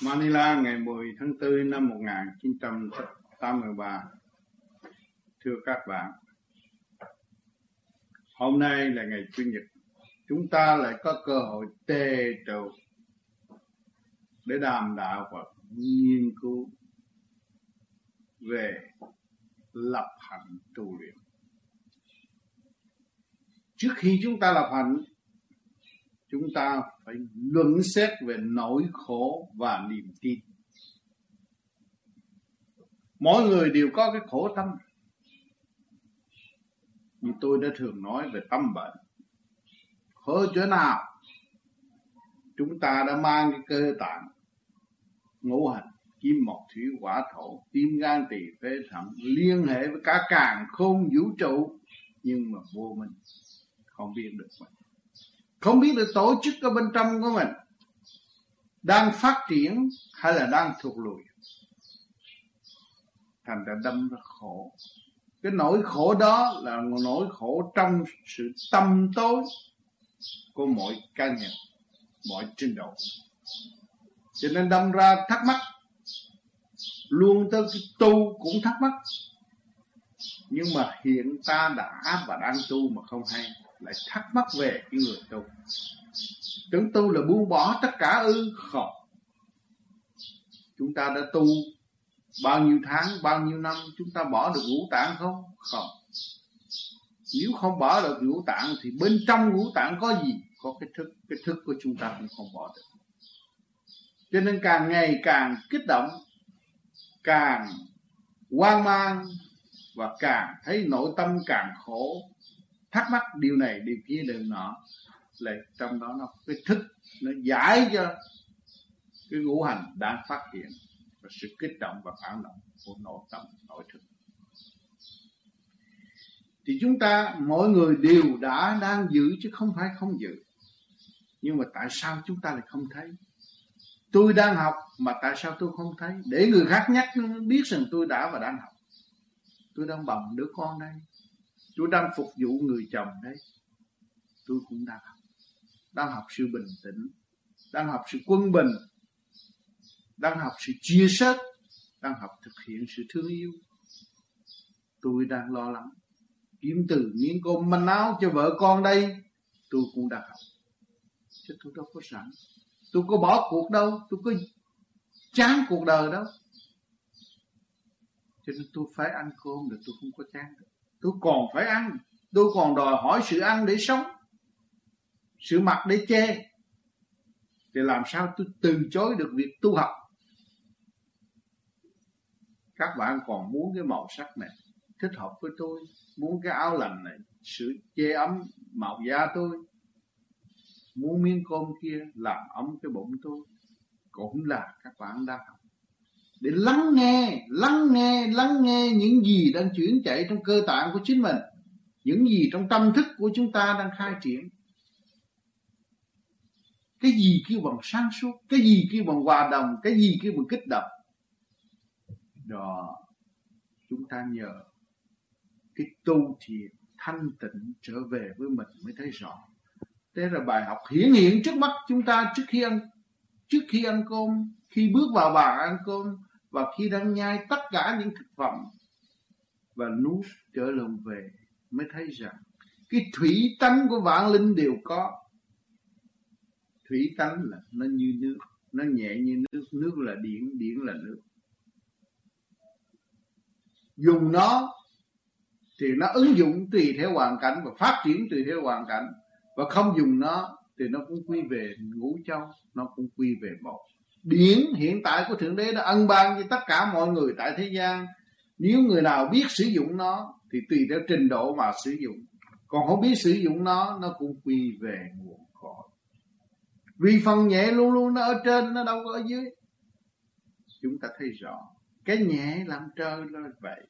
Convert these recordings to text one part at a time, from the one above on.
Manila, ngày 10 tháng 4 năm 1983 Thưa các bạn, Hôm nay là ngày Chủ nhật. Chúng ta lại có cơ hội tề trụ Để đàm đạo và nghiên cứu Về lập hạnh tu luyện. Trước khi chúng ta lập hạnh chúng ta phải luận xét về nỗi khổ và niềm tin. Mỗi người đều có cái khổ tâm. Như tôi đã thường nói về tâm bệnh. Khổ chỗ nào? Chúng ta đã mang cái cơ tạng, ngũ hành, kim, mộc, thủy, hỏa, thổ, tim, gan, tỳ, phế, thận, liên hệ với cả càng khôn vũ trụ, nhưng mà vô minh, không biết được mình không biết được tổ chức ở bên trong của mình đang phát triển hay là đang thụt lùi. Thành ra đâm ra khổ. Cái nỗi khổ đó là một nỗi khổ trong sự tâm tối của mọi cá nhân, mọi trình độ. Cho nên đâm ra thắc mắc, luôn tới cái tu cũng thắc mắc. Nhưng mà hiện ta đã và đang tu mà không hay lại thắc mắc về cái người tu. Tưởng tu là buông bỏ tất cả ư không chúng ta đã tu bao nhiêu tháng, bao nhiêu năm, chúng ta bỏ được ngũ tạng không? Không. Nếu không bỏ được ngũ tạng thì bên trong ngũ tạng có gì? Có cái thức. Cái thức của chúng ta cũng không bỏ được. Cho nên càng ngày càng kích động, càng hoang mang và càng thấy nội tâm càng khổ thắc mắc điều này, điều kia điều nọ. Là trong đó nó, cái thức nó giải cho cái ngũ hành đang phát hiện và sự kích động và phản động của nội tâm, nội thức. Thì chúng ta, mỗi người đều đã đang giữ chứ không phải không giữ. Nhưng mà tại sao chúng ta lại không thấy? Tôi đang học mà tại sao tôi không thấy? Để người khác nhắc, biết rằng tôi đã và đang học. Tôi đang bầm đứa con đây tôi đang phục vụ người chồng đấy. Tôi cũng đang học. Đang học sự bình tĩnh. Đang học sự quân bình. Đang học sự chia sẻ. Đang học thực hiện sự thương yêu. Tôi đang lo lắng. Kiếm từ miếng cơm manh áo cho vợ con đây. Tôi cũng đang học. Chứ tôi đâu có sẵn tôi có bỏ cuộc đâu. Tôi có chán cuộc đời đâu. Cho nên tôi phải ăn cơm được tôi không có chán được tôi còn phải ăn. Tôi còn đòi hỏi sự ăn để sống, sự mặc để che thì làm sao tôi từ chối được việc tu học? Các bạn còn muốn cái màu sắc này thích hợp với tôi, muốn cái áo lành này, sự che ấm màu da tôi, muốn miếng cơm kia làm ấm cái bụng tôi, cũng là các bạn đang học để lắng nghe lắng nghe lắng nghe những gì đang chuyển chạy trong cơ tạng của chính mình, những gì trong tâm thức của chúng ta đang khai triển. Cái gì kêu bằng sáng suốt, cái gì kêu bằng hòa đồng, cái gì kêu bằng kích động? Đó, chúng ta nhờ cái tu thiền thanh tịnh trở về với mình mới thấy rõ. Thế là bài học hiển hiện trước mắt chúng ta trước khi ăn, trước khi ăn cơm, khi bước vào bàn ăn cơm và khi đang nhai tất cả những thực phẩm và nuốt trở lòng về, mới thấy rằng cái thủy tánh của vạn linh đều có. Thủy tánh là nó như nước, nó nhẹ như nước nước là điện điện là nước. Dùng nó thì nó ứng dụng tùy theo hoàn cảnh và phát triển tùy theo hoàn cảnh. Và không dùng nó thì nó cũng quy về ngũ châu, nó cũng quy về một điển hiện tại của thượng đế đã ân ban cho tất cả mọi người tại thế gian. Nếu người nào biết sử dụng nó, thì tùy theo trình độ mà sử dụng. Còn không biết sử dụng nó nó cũng quy về nguồn cội. Vì phần nhẹ luôn luôn nó ở trên, nó đâu có ở dưới. Chúng ta thấy rõ, cái nhẹ làm trời là vậy.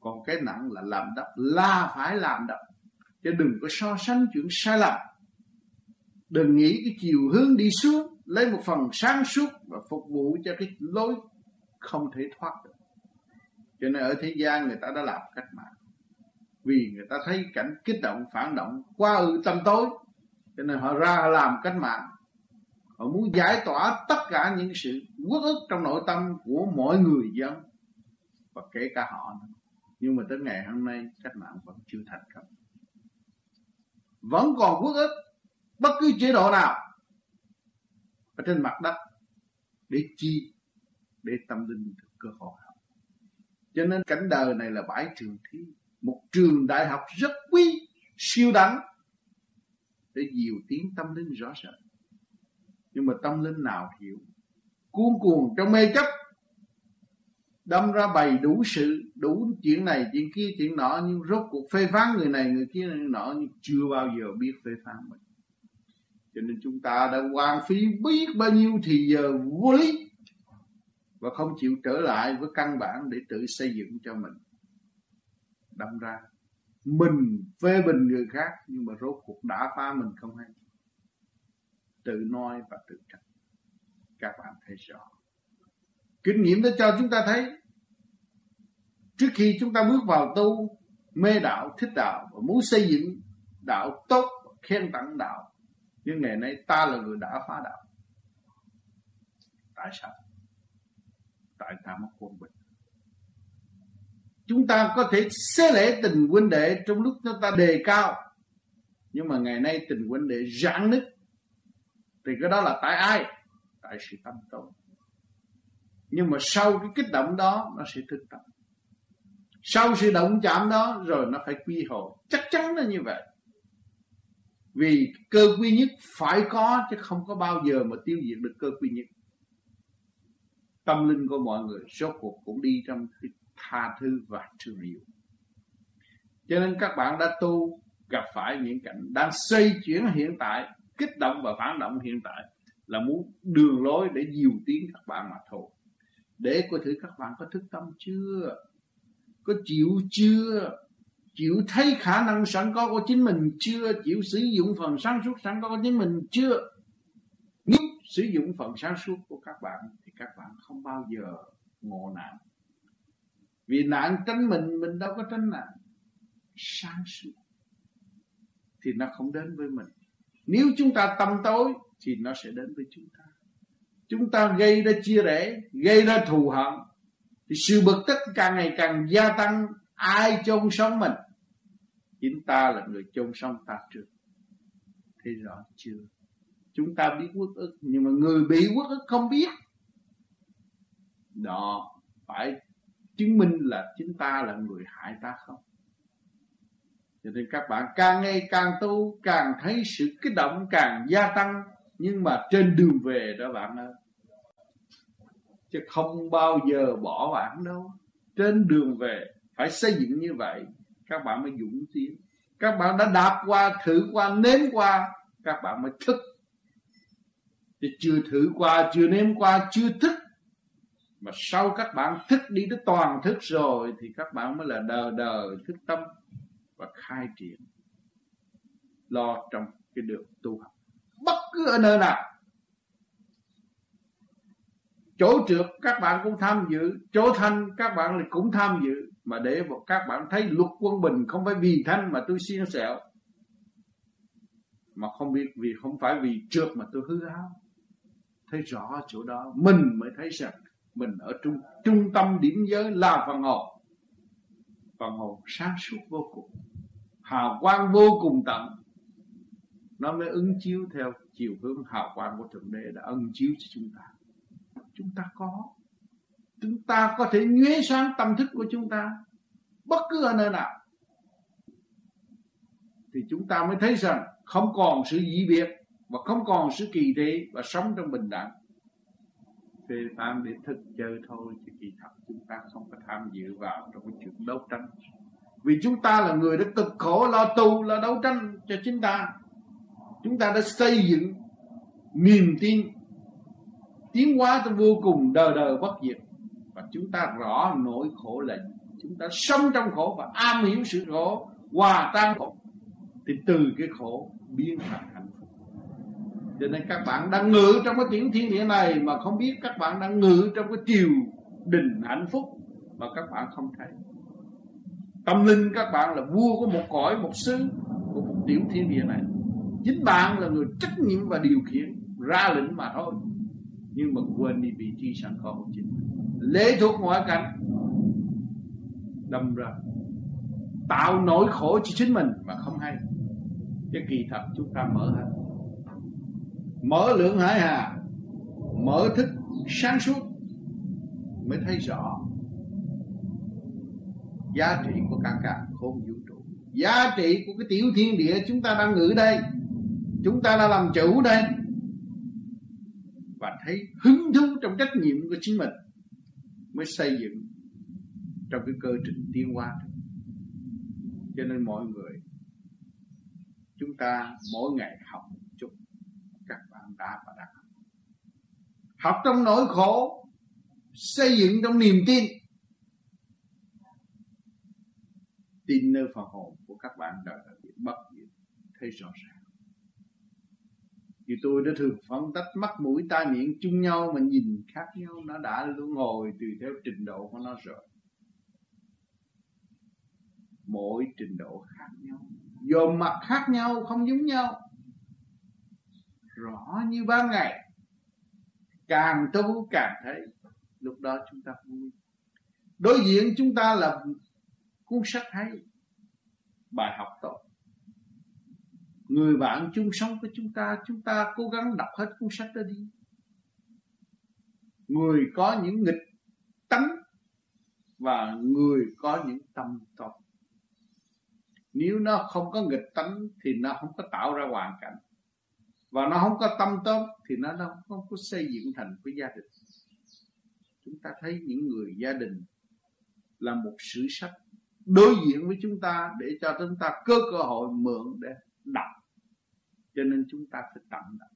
Còn cái nặng là làm đập là phải làm đập chứ đừng có so sánh chuyện sai lầm. Đừng nghĩ cái chiều hướng đi xuống lấy một phần sáng suốt và phục vụ cho cái lối không thể thoát được. Cho nên ở thế gian người ta đã làm cách mạng. Vì người ta thấy cảnh kích động, phản động quá ư tâm tối. Cho nên họ ra làm cách mạng. Họ muốn giải tỏa tất cả những sự uất ức trong nội tâm của mọi người dân và kể cả họ nữa. nhưng mà tới ngày hôm nay, cách mạng vẫn chưa thành công. Vẫn còn uất ức bất cứ chế độ nào ở trên mặt đất để chi, để tâm linh được cơ hội học. Cho nên cảnh đời này là bãi trường thi, một trường đại học rất quý, siêu đẳng, để nhiều tiếng tâm linh rõ rệt nhưng mà tâm linh nào hiểu, cuốn cuồng trong mê chấp, đâm ra bày đủ sự, đủ chuyện này, chuyện kia, chuyện nọ, nhưng rốt cuộc phê phán người này, người kia, người nọ, nhưng chưa bao giờ biết phê phán mình cho nên chúng ta đã hoang phí biết bao nhiêu thì giờ vô lý và không chịu trở lại với căn bản để tự xây dựng cho mình. Đâm ra, mình phê bình người khác nhưng mà rốt cuộc đã phá mình không hay? Tự noi và tự trách. Các bạn thấy rõ. Kinh nghiệm đã cho chúng ta thấy, trước khi chúng ta bước vào tu, mê đạo, thích đạo và muốn xây dựng đạo tốt, khen tặng đạo nhưng ngày nay ta là người đã phá đạo. Tại sao? Tại ta mất quân bình. Chúng ta có thể xế lễ tình huynh đệ trong lúc chúng ta đề cao. Nhưng mà ngày nay tình huynh đệ giãn nứt. Thì cái đó là tại ai? Tại sự tâm tối. Nhưng mà sau cái kích động đó, nó sẽ thức tâm. Sau sự động chạm đó, rồi nó phải quy hồi. Chắc chắn là như vậy vì cơ quy nhất phải có, chứ không có bao giờ mà tiêu diệt được cơ quy nhất. Tâm linh của mọi người số cuộc cũng đi trong cái tha thứ và thương yêu. Cho nên các bạn đã tu, gặp phải những cảnh đang xoay chuyển hiện tại, kích động và phản động hiện tại, là muốn đường lối để dìu tiếng các bạn mà thôi. Để coi thử các bạn có thức tâm chưa? Có chịu chưa? Chịu thấy khả năng sẵn có của chính mình chưa? Chịu sử dụng phần sáng suốt sẵn có của chính mình chưa? Nếu sử dụng phần sáng suốt của các bạn thì các bạn không bao giờ ngộ nạn. Vì nạn tránh mình mình đâu có tránh nạn. Sáng suốt thì nó không đến với mình. Nếu chúng ta tâm tối thì nó sẽ đến với chúng ta. Chúng ta gây ra chia rẽ, gây ra thù hận. Thì sự bực tức càng ngày càng gia tăng ai chôn sống mình? Chính ta là người chôn sống ta trước. Thấy rõ chưa? Chúng ta biết quốc ức, nhưng mà người bị quốc ức không biết. Đó, phải chứng minh là chính ta là người hại ta không? Cho nên các bạn càng ngày càng tu, càng thấy sự kích động, càng gia tăng, nhưng mà trên đường về đó bạn ơi, chứ không bao giờ bỏ bạn đâu. Trên đường về phải xây dựng như vậy, các bạn mới dũng tiến. Các bạn đã đạp qua, thử qua, nếm qua, các bạn mới thức. Thì chưa thử qua, chưa nếm qua, chưa thức. Mà sau các bạn thức đi tới toàn thức rồi, thì các bạn mới là đờ đờ thức tâm và khai triển. Lo trong cái đường tu học. Bất cứ ở nơi nào. Chỗ trượt các bạn cũng tham dự, chỗ thanh các bạn cũng tham dự mà để các bạn thấy luật quân bình không phải vì thanh mà tôi xiên sẹo, mà không biết vì không phải vì trượt mà tôi hư hao. Thấy rõ chỗ đó mình mới thấy rằng mình ở trung trung tâm điểm giới là phần hồn. Phần hồn sáng suốt vô cùng. Hào quang vô cùng tận. Nó mới ứng chiếu theo chiều hướng hào quang của thượng đế đã ân chiếu cho chúng ta. Chúng ta có chúng ta có thể nhuế sáng tâm thức của chúng ta bất cứ ở nơi nào. Thì chúng ta mới thấy rằng không còn sự dị biệt và không còn sự kỳ thị và sống trong bình đẳng. Phê phán để thức chơi thôi chứ kỳ thật chúng ta không có tham dự vào trong cái chuyện đấu tranh. Vì chúng ta là người đã cực khổ lo tu lo đấu tranh cho chúng ta. Chúng ta đã xây dựng niềm tin tiến hóa tới vô cùng đời đời bất diệt và chúng ta rõ nỗi khổ là chúng ta sống trong khổ và am hiểu sự khổ, hòa tan khổ. Thì từ cái khổ biến thành hạnh phúc. Cho nên các bạn đang ngự trong cái tiểu thiên địa này mà không biết các bạn đang ngự trong cái triều đình hạnh phúc mà các bạn không thấy. Tâm linh các bạn là vua của một cõi, một xứ của một tiểu thiên địa này. Chính bạn là người trách nhiệm và điều khiển ra lệnh mà thôi. Nhưng mà quên đi vị trí sẵn có của chính mình lệ thuộc ngoại cảnh. Đâm ra, tạo nỗi khổ cho chính mình mà không hay. Cái kỳ thật chúng ta mở hết mở lượng hải hà, mở thức sáng suốt mới thấy rõ giá trị của cả cả khôn vũ trụ. Giá trị của cái tiểu thiên địa chúng ta đang ngự đây, chúng ta đã làm chủ đây. Và thấy hứng thú trong trách nhiệm của chính mình mới xây dựng trong cái cơ trình tiến hóa. Cho nên mọi người, chúng ta mỗi ngày học một chút, các bạn đã và đang học. Học trong nỗi khổ, xây dựng trong niềm tin. Tin nơi phần hồn của các bạn đời đời bất diệt thấy rõ ràng thì tôi đã thường phân tách mắt mũi tai miệng chung nhau mà nhìn khác nhau. Nó đã luôn hồi tùy theo trình độ của nó rồi. Mỗi trình độ khác nhau. Dồn mặt khác nhau, không giống nhau. Rõ như ban ngày. Càng tu càng thấy. Lúc đó chúng ta vui. Đối diện chúng ta là cuốn sách hay. Bài học tốt người bạn chung sống với chúng ta chúng ta cố gắng đọc hết cuốn sách đó đi. Người có những nghịch tánh và người có những tâm tốt nếu nó không có nghịch tánh thì nó không có tạo ra hoàn cảnh. Và nó không có tâm tốt thì nó không có xây dựng thành cái gia đình. Chúng ta thấy những người gia đình là một sử sách đối diện với chúng ta để cho chúng ta có cơ hội mượn để đọc cho nên chúng ta phải tận đọc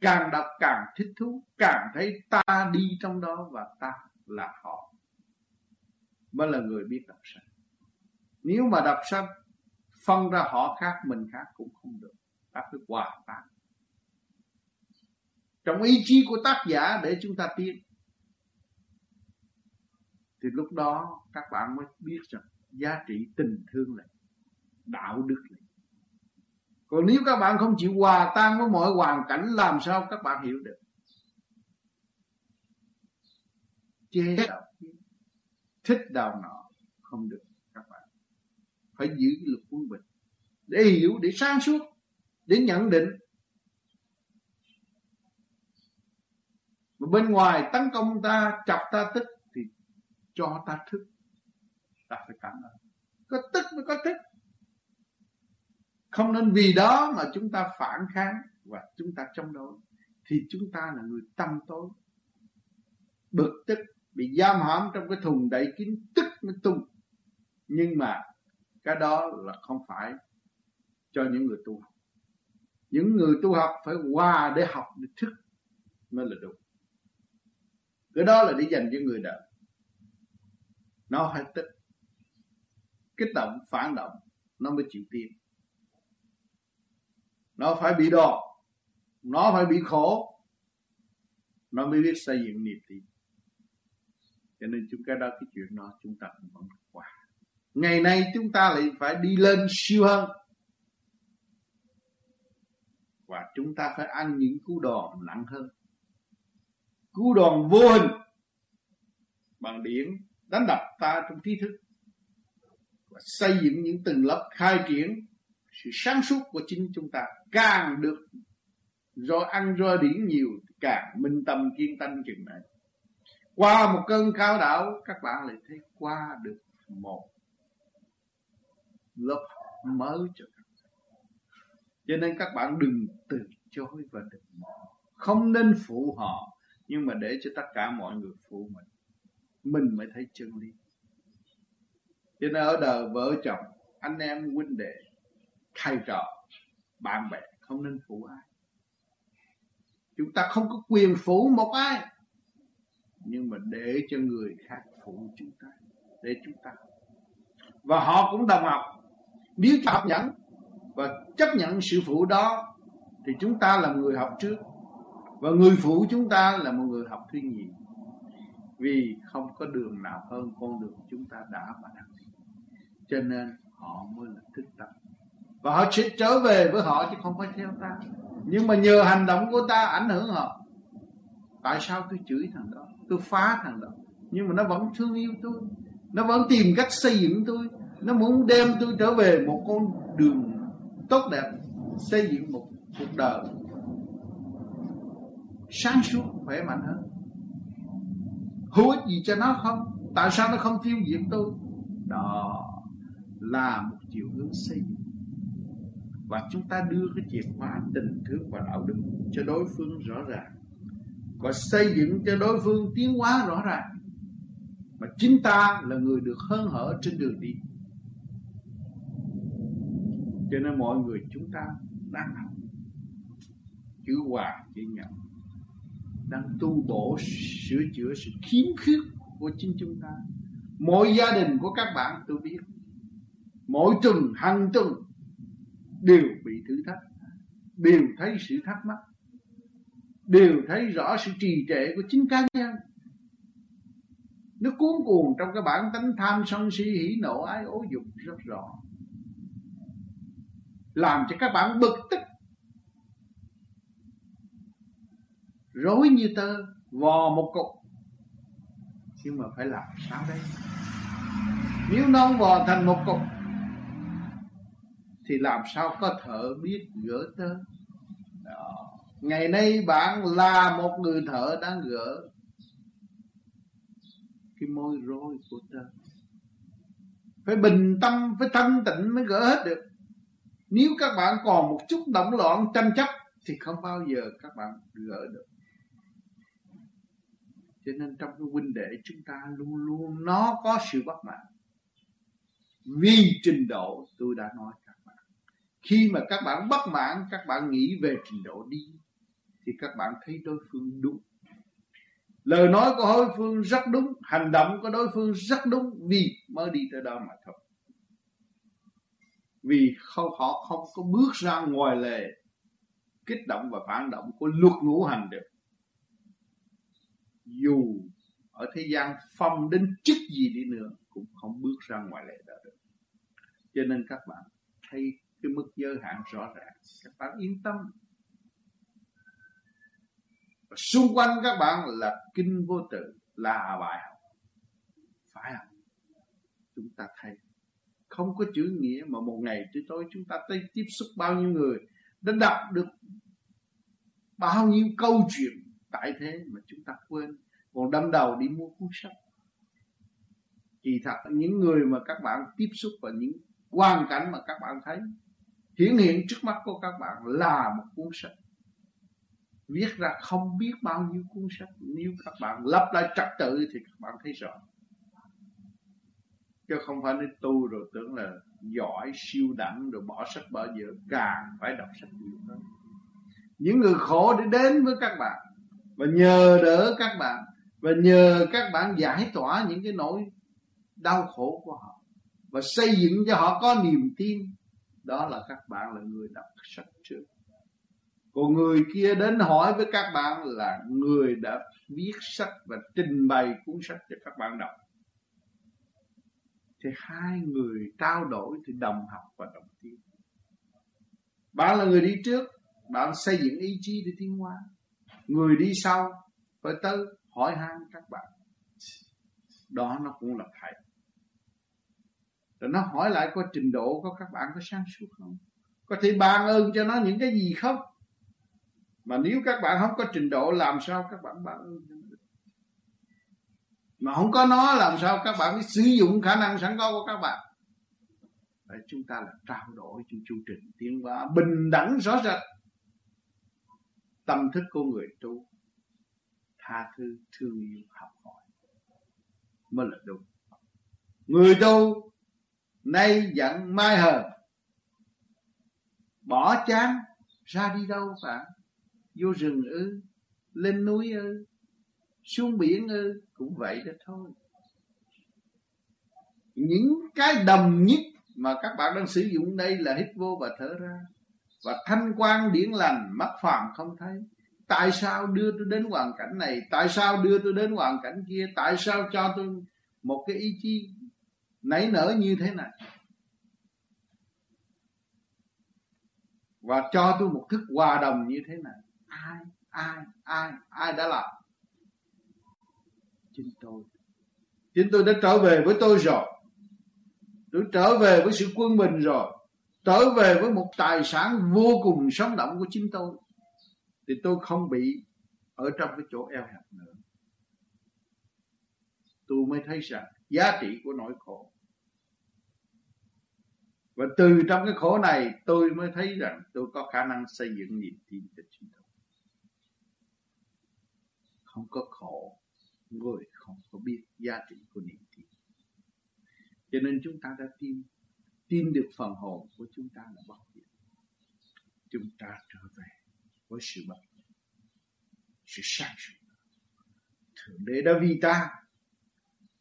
càng đọc càng thích thú càng thấy ta đi trong đó và ta là họ. Mới là người biết đọc sách. Nếu mà đọc sách phân ra họ khác mình khác cũng không được. Ta phải hòa tan. Trong ý chí của tác giả để chúng ta tiến thì lúc đó các bạn mới biết rằng giá trị tình thương này, đạo đức này còn nếu các bạn không chịu hòa tan với mọi hoàn cảnh làm sao các bạn hiểu được? Chế đạo thích đạo nọ không được các bạn. Phải giữ cái luật quân bình để hiểu để sáng suốt để nhận định. Mà bên ngoài tấn công ta chọc ta tức thì cho ta thức. Ta phải cảm ơn. Có tức mới có thức không nên vì đó mà chúng ta phản kháng và chúng ta chống đối. Thì chúng ta là người tâm tối. Bực tức, bị giam hãm trong cái thùng đậy kín tức mới tung. Nhưng mà cái đó là không phải cho những người tu học. Những người tu học phải qua để học, để thức mới là đúng. Cái đó là để dành cho người đời. Nó phải tức. Kích động, phản động, nó mới chịu tiến nó phải bị đòn. Nó phải bị khổ. Nó mới biết xây dựng niềm tin. Cho nên chúng ta đó, cái chuyện đó chúng ta cũng vẫn qua. Ngày nay chúng ta lại phải đi lên siêu hơn. Và chúng ta phải ăn những cú đòn nặng hơn. Cú đòn vô hình bằng điển đánh đập ta trong trí thức. Và xây dựng những từng lớp khai triển sự sáng suốt của chính chúng ta càng được do ăn, do điển nhiều, càng minh tâm kiên tâm chừng này. Qua một cơn cao đảo, các bạn lại thấy qua được một lớp mới cho các bạn. Cho nên các bạn đừng từ chối và đừng không nên phụ họ, nhưng mà để cho tất cả mọi người phụ mình mình mới thấy chân lý. Cho nên ở đời vợ chồng, anh em huynh đệ thầy trò, bạn bè, không nên phụ ai. Chúng ta không có quyền phụ một ai, nhưng mà để cho người khác phụ chúng ta, để chúng ta. Và họ cũng đồng học. Nếu chấp nhận và chấp nhận sự phụ đó, thì chúng ta là người học trước. Và người phụ chúng ta là một người học thứ nhì. Vì không có đường nào hơn con đường chúng ta đã và đang đi. Cho nên họ mới là thức tâm và họ sẽ trở về với họ chứ không phải theo ta. Nhưng mà nhờ hành động của ta ảnh hưởng họ. Tại sao tôi chửi thằng đó? Tôi phá thằng đó. Nhưng mà nó vẫn thương yêu tôi. Nó vẫn tìm cách xây dựng tôi. Nó muốn đem tôi trở về một con đường tốt đẹp, xây dựng một cuộc đời sáng suốt, khỏe mạnh hơn. Hữu ích gì cho nó không? Tại sao nó không tiêu diệt tôi? Đó là một chiều hướng xây dựng và chúng ta đưa cái chìa khóa tình thương và đạo đức cho đối phương rõ ràng. Và xây dựng cho đối phương tiến hóa rõ ràng. Mà chính ta là người được hơn hở trên đường đi. Cho nên mọi người chúng ta đang học. Chữ hòa chữ nhận. Đang tu bổ, sửa chữa sự khiếm khuyết của chính chúng ta. Mỗi gia đình của các bạn tôi biết. Mỗi tuần, hàng tuần đều bị thử thách, đều thấy sự thắc mắc, đều thấy rõ sự trì trệ của chính cá nhân. Nó cuốn cuồng trong cái bản tánh tham sân si, hỉ nộ, ái ố, dục rất rõ. Làm cho các bạn bực tức. Rối như tơ, vò một cục. Nhưng mà phải làm sao đây? Nếu non vò thành một cục thì làm sao có thợ biết gỡ tơ Đó. ngày nay bạn là một người thợ đang gỡ cái môi rối của tơ phải bình tâm, phải thanh tịnh mới gỡ hết được. Nếu các bạn còn một chút động loạn tranh chấp, thì không bao giờ các bạn gỡ được. Cho nên trong cái huynh đệ chúng ta luôn luôn, nó có sự bất mãn. Vì trình độ tôi đã nói khi mà các bạn bất mãn, các bạn nghĩ về trình độ đi, thì các bạn thấy đối phương đúng. Lời nói của đối phương rất đúng, hành động của đối phương rất đúng, vì mới đi tới đó mà thôi. Vì không họ không có bước ra ngoài lề kích động và phản động của luật ngũ hành được. Dù ở thế gian phong đến chức gì đi nữa, cũng không bước ra ngoài lệ đó được. Cho nên các bạn thấy cái mức giới hạn rõ ràng. Các bạn yên tâm. Và xung quanh các bạn là kinh vô tự, là bài học. Phải không? Chúng ta thấy. Không có chữ nghĩa mà một ngày tới tối chúng ta tới tiếp xúc bao nhiêu người đã đọc được bao nhiêu câu chuyện tại thế mà chúng ta quên. Còn đâm đầu đi mua cuốn sách. Thì thật, những người mà các bạn tiếp xúc và những hoàn cảnh mà các bạn thấy hiển hiện trước mắt của các bạn là một cuốn sách. Viết ra không biết bao nhiêu cuốn sách. Nếu các bạn lắp lại trật tự thì các bạn thấy rõ chứ không phải nên tu rồi tưởng là giỏi, siêu đẳng, rồi bỏ sách bỏ dở càng phải đọc sách nhiều hơn. Những người khổ để đến với các bạn, và nhờ đỡ các bạn, và nhờ các bạn giải tỏa những cái nỗi đau khổ của họ, và xây dựng cho họ có niềm tin đó là các bạn là người đọc sách trước. Còn người kia đến hỏi với các bạn là người đã viết sách và trình bày cuốn sách cho các bạn đọc. Thì hai người trao đổi, thì đồng học và đồng tiến. Bạn là người đi trước, bạn xây dựng ý chí để tiến hóa. Người đi sau phải tới hỏi han các bạn. Đó nó cũng là thầy rồi nó hỏi lại có trình độ của các bạn có sáng suốt không? Có thể ban ơn cho nó những cái gì không? Mà nếu các bạn không có trình độ làm sao các bạn ban ơn cho nó được? Mà không có nó làm sao các bạn sử dụng khả năng sẵn có của các bạn? Đấy, chúng ta là trao đổi trong chương trình tiến hóa bình đẳng rõ rệt. Tâm thức của người tu tha thứ thương yêu học hỏi. Mới là đúng. Người tu nay giận mai hờn. Bỏ chán, ra đi đâu bạn vô rừng ư, lên núi ư, xuống biển ư, cũng vậy đó thôi. Những cái đầm nhất mà các bạn đang sử dụng đây là hít vô và thở ra. Và thanh quan điển lành, mắt phàm không thấy. Tại sao đưa tôi đến hoàn cảnh này? Tại sao đưa tôi đến hoàn cảnh kia? Tại sao cho tôi một cái ý chí nảy nở như thế này. Và cho tôi một thức hòa đồng như thế này. Ai ai ai ai đã làm? Chính tôi. Chính tôi đã trở về với tôi rồi. Tôi trở về với sự quân bình rồi. Trở về với một tài sản vô cùng sống động của chính tôi. Thì tôi không bị ở trong cái chỗ eo hẹp nữa. Tôi mới thấy rằng giá trị của nỗi khổ và từ trong cái khổ này, tôi mới thấy rằng tôi có khả năng xây dựng niềm tin cho chính tôi không có khổ, người không có biết giá trị của niềm tin. Cho nên chúng ta đã tin. Tin được phần hồn của chúng ta là bất diệt. Chúng ta trở về với sự bất sự sáng suốt. Thượng đế đã vì ta.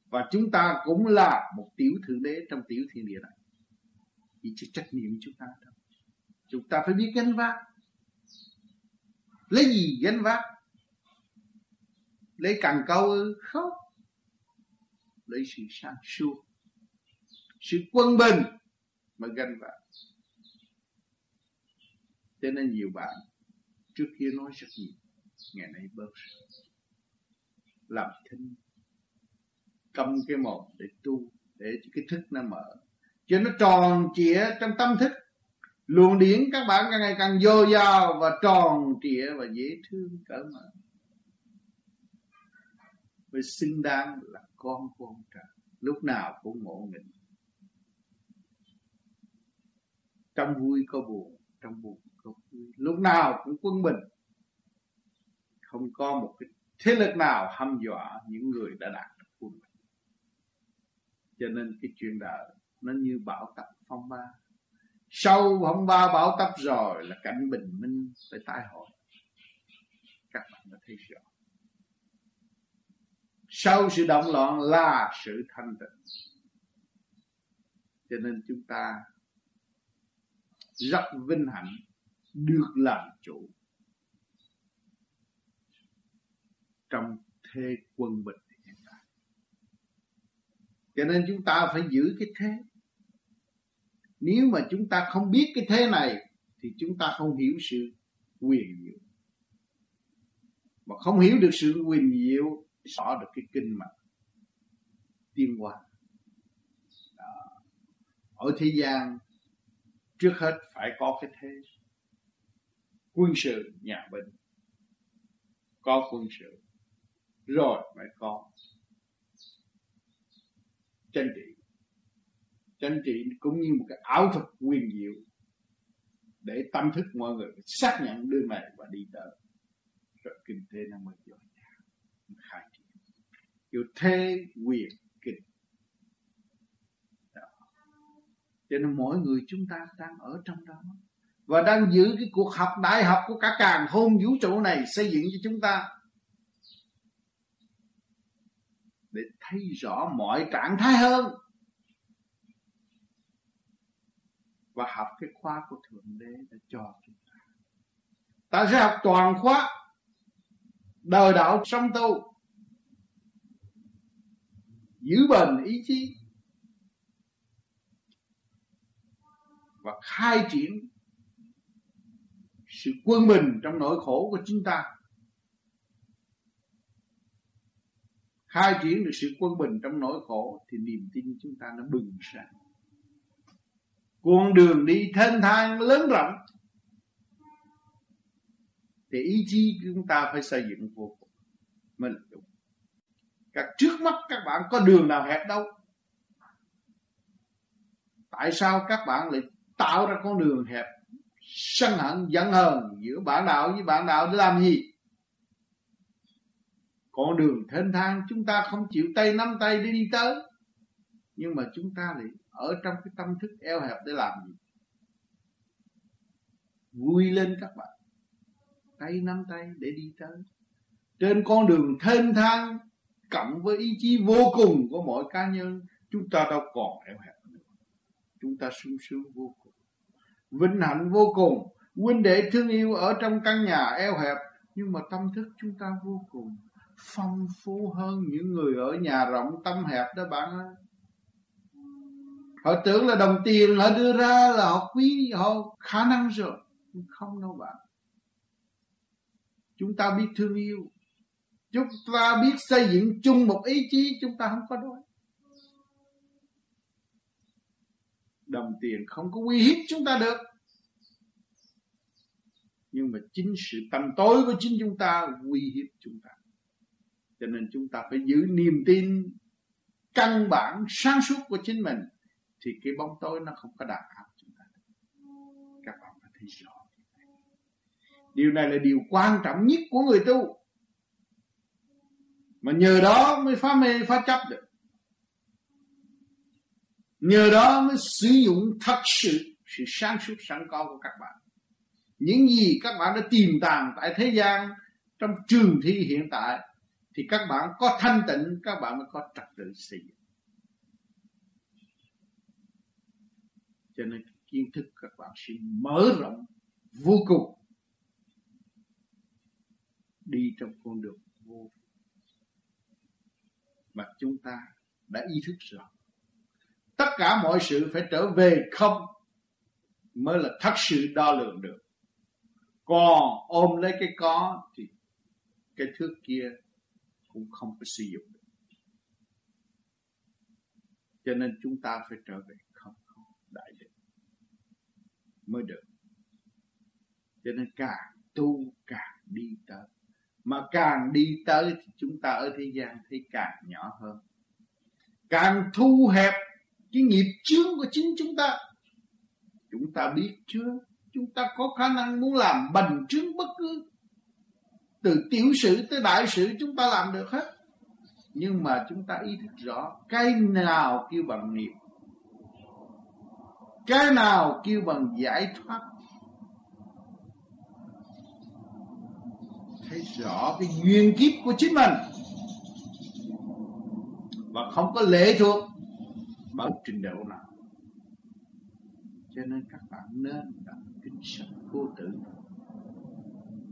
Và chúng ta cũng là một tiểu thượng đế trong tiểu thiên địa này chỉ chịu trách nhiệm chúng ta thôi chúng ta phải biết gánh vác. Lấy gì gánh vác? Lấy càng câu ư không? Lấy sự sáng suốt. Sự quân bình mà gánh vác. Cho nên nhiều bạn, trước kia nói rất nhiều, ngày nay bớt làm thinh, cầm cái mồm để tu, để cái thức nó mở cho nó tròn trịa trong tâm thức. Luồng điển các bạn càng ngày càng dồi dào và tròn trịa và dễ thương cỡ mở. Mới xứng đáng là con của ông trời, lúc nào cũng ngộ nghĩnh trong vui có buồn, trong buồn có vui. Lúc nào cũng quân bình. Không có một cái thế lực nào hăm dọa những người đã đạt được quân bình. Cho nên cái chuyện đời nó như bão tập phong ba. Sau phong ba bão tập rồi là cảnh bình minh phải tai hội. Các bạn đã thấy rõ. Sau sự động loạn là sự thanh tịnh. Cho nên chúng ta rất vinh hạnh được làm chủ trong thế quân bình hiện tại. Cho nên chúng ta phải giữ cái thế nếu mà chúng ta không biết cái thế này, thì chúng ta không hiểu sự quyền diệu. Mà không hiểu được sự quyền diệu rõ được cái kinh mà tiên hoa. Ở thế gian, trước hết phải có cái thế quân sự nhà binh. Có quân sự, rồi mới có chân trị chân trị cũng như một cái ảo thuật quyền diệu để tâm thức mọi người xác nhận đường này và đi tới rồi kinh tế nó mới dồi dào khai triển. Kiểu thế quyền kinh. Đó. cho nên mỗi người chúng ta đang ở trong đó. Và đang giữ cái cuộc học đại học của cả càng hôn vũ trụ này xây dựng cho chúng ta. Để thấy rõ mọi trạng thái hơn. Và học cái khóa của thượng đế đã cho chúng ta. Ta sẽ học toàn khóa đời đạo sống tu, giữ bền ý chí, và khai triển sự quân bình trong nỗi khổ của chúng ta. Khai triển được sự quân bình trong nỗi khổ thì niềm tin chúng ta nó bừng sáng con đường đi thênh thang lớn rộng. Thì ý chí chúng ta phải xây dựng vô cùng. Mới là đúng. Các trước mắt các bạn có đường nào hẹp đâu? Tại sao các bạn lại tạo ra con đường hẹp, sân hận, giận hờn giữa bạn đạo với bạn đạo để làm gì? Con đường thênh thang chúng ta không chịu tay nắm tay để đi tới, nhưng mà chúng ta lại ở trong cái tâm thức eo hẹp để làm gì? Vui lên các bạn. Tay nắm tay để đi tới. Trên con đường thênh thang, cộng với ý chí vô cùng của mỗi cá nhân, chúng ta đâu còn eo hẹp nữa. Chúng ta sung sướng vô cùng. Vinh hạnh vô cùng. Huynh đệ thương yêu ở trong căn nhà eo hẹp, nhưng mà tâm thức chúng ta vô cùng phong phú hơn những người ở nhà rộng tâm hẹp đó bạn ơi họ tưởng là đồng tiền họ đưa ra là họ quý, họ khả năng rồi. Không đâu bạn. Chúng ta biết thương yêu. Chúng ta biết xây dựng chung một ý chí, chúng ta không có đói. Đồng tiền không có uy hiếp chúng ta được. Nhưng mà chính sự tâm tối của chính chúng ta uy hiếp chúng ta. Cho nên chúng ta phải giữ niềm tin căn bản sáng suốt của chính mình thì cái bóng tối nó không có đàn áp chúng ta. Các bạn phải thấy rõ điều này là điều quan trọng nhất của người tu. Mà nhờ đó mới phá mê, phá chấp được. Nhờ đó mới sử dụng thật sự sự sáng suốt, sẵn có của các bạn. Những gì các bạn đã tìm tàng tại thế gian, trong trường thi hiện tại, thì các bạn có thanh tịnh, các bạn mới có trật tự xây dựng. Cho nên kiến thức các bạn sẽ mở rộng vô cùng. Đi trong con đường vô mà chúng ta đã ý thức rõ tất cả mọi sự phải trở về không mới là thật sự đo lường được. Còn ôm lấy cái có thì cái thước kia cũng không có sử dụng được. Cho nên chúng ta phải trở về không không đại định mới được. Cho nên càng tu càng đi tới. Mà càng đi tới thì chúng ta ở thế gian thấy càng nhỏ hơn. Càng thu hẹp cái nghiệp chướng của chính chúng ta chúng ta biết chưa chúng ta có khả năng muốn làm bành trướng bất cứ từ tiểu sự tới đại sự chúng ta làm được hết. Nhưng mà chúng ta ý thức rõ cái nào kêu bằng nghiệp cái nào kêu bằng giải thoát? Thấy rõ cái duyên kiếp của chính mình. Và không có lệ thuộc bằng trình độ nào. Cho nên các bạn nên đọc kinh sách vô tử.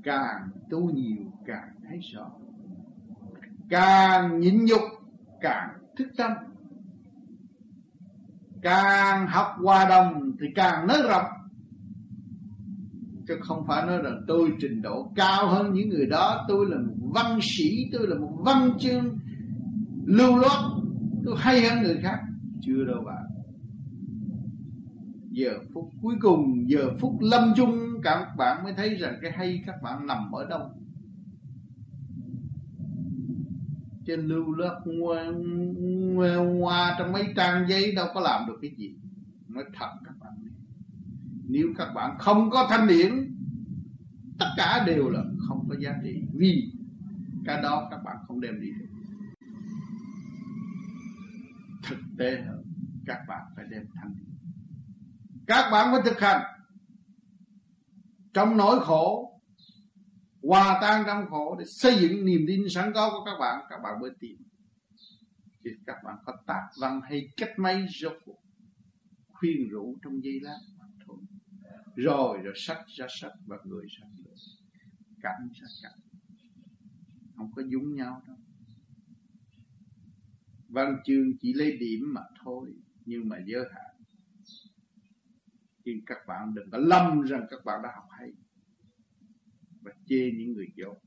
Càng tu nhiều, càng thấy rõ. Càng nhịn nhục, càng thức tâm càng học hòa đồng thì càng nới rộng. Chứ không phải nói là tôi trình độ cao hơn những người đó. Tôi là một văn sĩ, tôi là một văn chương lưu loát. Tôi hay hơn người khác. Chưa đâu bạn. Giờ phút cuối cùng, giờ phút lâm chung, các bạn mới thấy rằng cái hay các bạn nằm ở đâu. Trên lưu loát ngoe hoa trong mấy trang giấy đâu có làm được cái gì. Nói thật các bạn nếu các bạn không có thanh điển, tất cả đều là không có giá trị. Vì cái đó các bạn không đem đi được. Thực tế hơn, các bạn phải đem thanh điển. Các bạn phải thực hành. Trong nỗi khổ hòa tan trong khổ để xây dựng niềm tin sẵn có của các bạn các bạn mới tìm. Thì các bạn có tác văn hay cách mấy rốt cuộc, khuyên rũ trong giây lát thôi. Rồi rồi sách ra sách và người ra người, cảnh ra cảnh. Không có dúng nhau đâu. Văn chương chỉ lấy điểm mà thôi, nhưng mà giới hạn. Nhưng các bạn đừng có lâm rằng các bạn đã học hay và chê những người dốt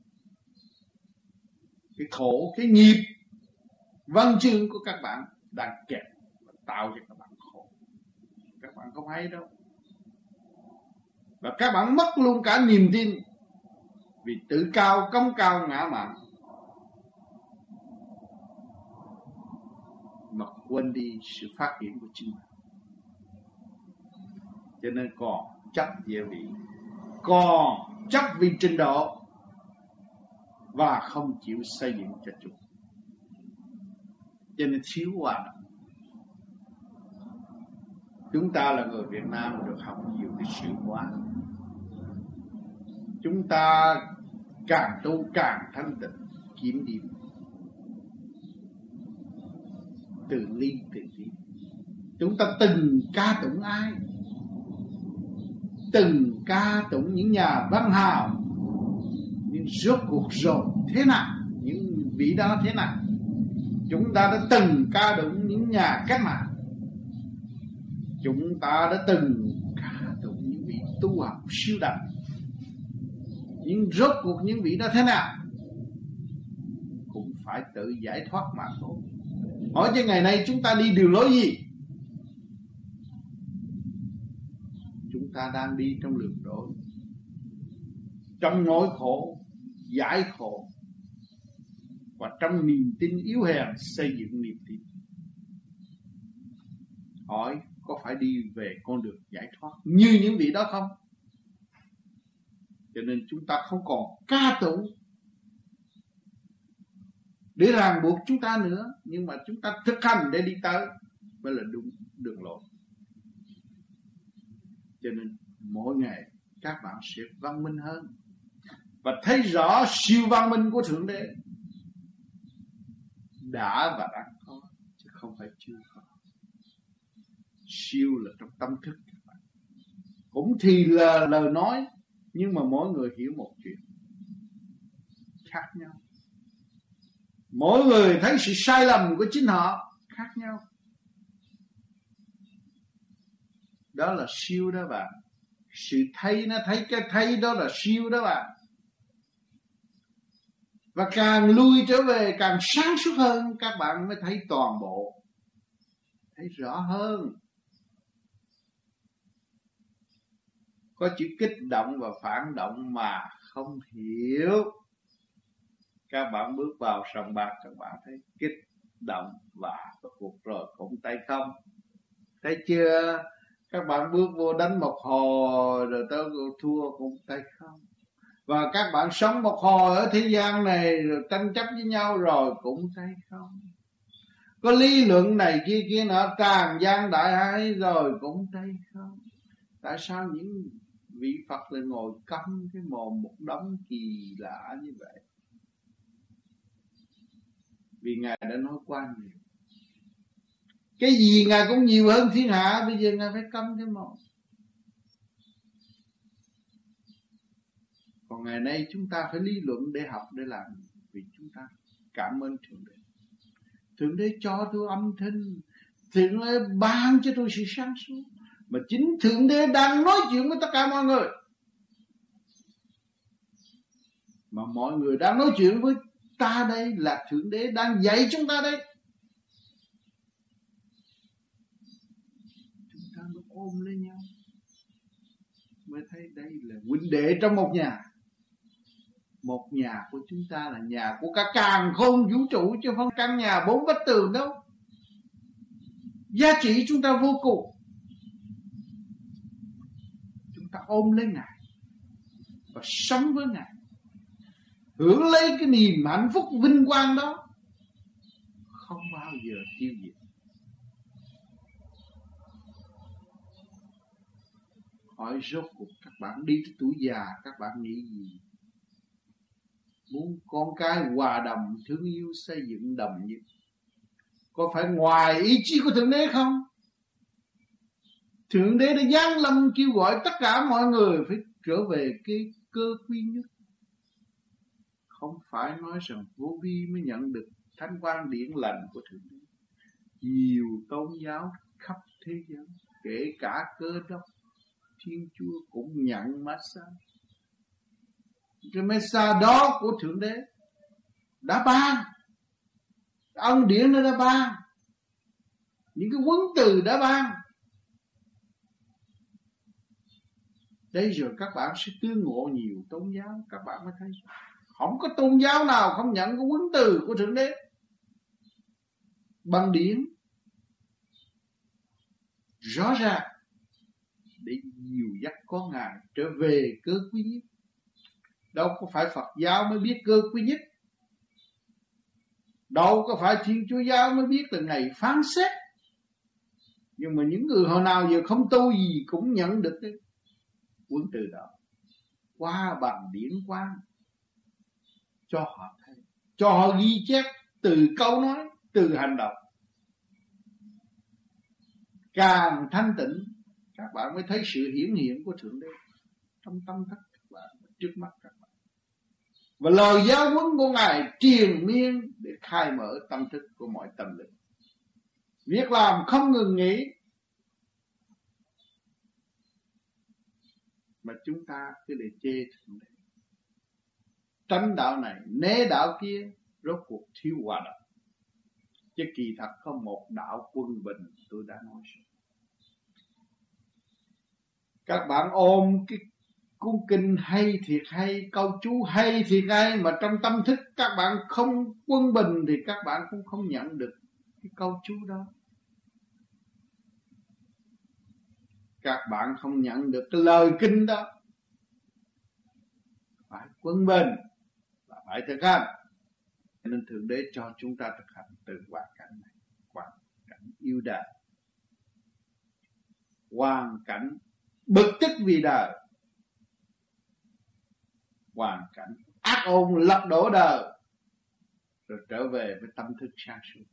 cái khổ, cái nghiệp, văn chương của các bạn đang kẹt và tạo cho các bạn khổ. Các bạn không hay đâu. Và các bạn mất luôn cả niềm tin vì tự cao công cao, ngã mạn. Mà quên đi sự phát triển của chính mình cho nên còn chấp địa vị, còn chấp vì trình độ và không chịu xây dựng cho chúng. Cho nên thiếu hòa đồng. Chúng ta là người Việt Nam được học nhiều cái sự quá chúng ta càng tu càng thanh tịnh kiếm điểm. Từ ly từ ly chúng ta từng ca tụng ai? Từng ca tụng những nhà văn hào. Nhưng rốt cuộc rồi thế nào? Những vị đó thế nào? Chúng ta đã từng ca tụng những nhà cách mạng. Chúng ta đã từng ca tụng những vị tu học siêu đẳng. Nhưng rốt cuộc những vị đó thế nào? Cũng phải tự giải thoát mà thôi. Hỏi cho ngày nay chúng ta đi đường lối gì chúng ta đang đi trong đường đổi trong nỗi khổ, giải khổ, và trong niềm tin yếu hèn xây dựng niềm tin. Hỏi, có phải đi về con đường giải thoát như những vị đó không? Cho nên chúng ta không còn ca tụng để ràng buộc chúng ta nữa, nhưng mà chúng ta thực hành để đi tới mới là đúng đường lối cho nên mỗi ngày các bạn sẽ văn minh hơn và thấy rõ siêu văn minh của thượng đế. Đã và đang có, chứ không phải chưa có. Siêu là trong tâm thức các bạn. Cũng thì là lời nói, nhưng mà mỗi người hiểu một chuyện khác nhau. Mỗi người thấy sự sai lầm của chính họ khác nhau. Đó là siêu đó bạn. Sự thấy nó thấy, cái thấy đó là siêu đó bạn. Và càng lui trở về, càng sáng suốt hơn, các bạn mới thấy toàn bộ. Thấy rõ hơn. Có chữ kích động và phản động mà không hiểu. Các bạn bước vào sòng bạc, các bạn thấy kích động và cuộc rồi, cũng tay không. Thấy chưa? Các bạn bước vô đánh một hồi rồi tới thua cũng tay không. Và các bạn sống một hồi ở thế gian này rồi tranh chấp với nhau rồi cũng tay không. Có lý luận này kia kia nọ, tràn gian đại hải rồi cũng tay không. Tại sao những vị Phật lại ngồi câm cái mồm một đống kỳ lạ như vậy? Vì ngài đã nói qua nhiều cái gì ngài cũng nhiều hơn thiên hạ, bây giờ ngài phải câm cái mồm còn ngày nay chúng ta phải lý luận để học, để làm, vì chúng ta cảm ơn thượng đế. Thượng đế cho tôi âm thanh, thượng đế ban cho tôi sự sáng suốt. Mà chính thượng đế đang nói chuyện với tất cả mọi người. Mà mọi người đang nói chuyện với ta đây là thượng đế đang dạy chúng ta đây chúng ta mới ôm lấy nhau. Mới thấy đây là huynh đệ trong một nhà. Một nhà của chúng ta là nhà của cả càng không vũ trụ chứ không căn nhà bốn vách tường đâu. Giá trị chúng ta vô cùng. Chúng ta ôm lấy ngài và sống với ngài. Hưởng lấy cái niềm hạnh phúc vinh quang đó. Không bao giờ tiêu diệt. Hỏi rốt cuộc các bạn đi tới tuổi già, các bạn nghĩ gì? Muốn con cái hòa đồng, thương yêu, xây dựng đồng nhất có phải ngoài ý chí của thượng đế không? Thượng đế đã giáng lâm kêu gọi tất cả mọi người phải trở về cái cơ quy nhất. Không phải nói rằng vô vi mới nhận được thánh quan điển lành của thượng đế. Nhiều tôn giáo khắp thế giới, kể cả cơ đốc thiên chúa cũng nhận massage cái massage đó của thượng đế đã ban ông điển nó đã ban những cái quấn từ đã ban đây rồi các bạn sẽ tương ngộ nhiều tôn giáo, các bạn mới thấy không có tôn giáo nào không nhận cái quấn từ của thượng đế. Bằng điển. Rõ ràng để nhiều dắt có ngài trở về cơ quý nhất. Đâu có phải Phật giáo mới biết cơ quý nhất. Đâu có phải Thiên Chúa giáo mới biết là ngày phán xét. Nhưng mà những người hồi nào giờ không tu gì cũng nhận được cái quân từ đó. Qua bằng điển quang. Cho họ thấy. Cho họ ghi chép từ câu nói, từ hành động. Càng thanh tịnh các bạn mới thấy sự hiển hiện của thượng đế trong tâm thức các bạn, trước mắt các bạn. Và lời giáo huấn của ngài triền miên để khai mở tâm thức của mọi tâm linh. Việc làm không ngừng nghỉ mà chúng ta cứ để chê thượng đế. Tránh đạo này, né đạo kia, rốt cuộc thiếu hòa đồng. Chứ kỳ thật có một đạo quân bình, tôi đã nói rồi các bạn ôm cái cuốn kinh hay thiệt hay, câu chú hay thiệt hay, mà trong tâm thức các bạn không quân bình thì các bạn cũng không nhận được cái câu chú đó. Các bạn không nhận được cái lời kinh đó. Phải quân bình và phải thực hành. Nên thượng đế cho chúng ta thực hành từ hoàn cảnh này, hoàn cảnh yêu đời hoàn cảnh bực tức vì đời. Hoàn cảnh ác ôn lật đổ đời. Rồi trở về với tâm thức sáng suốt.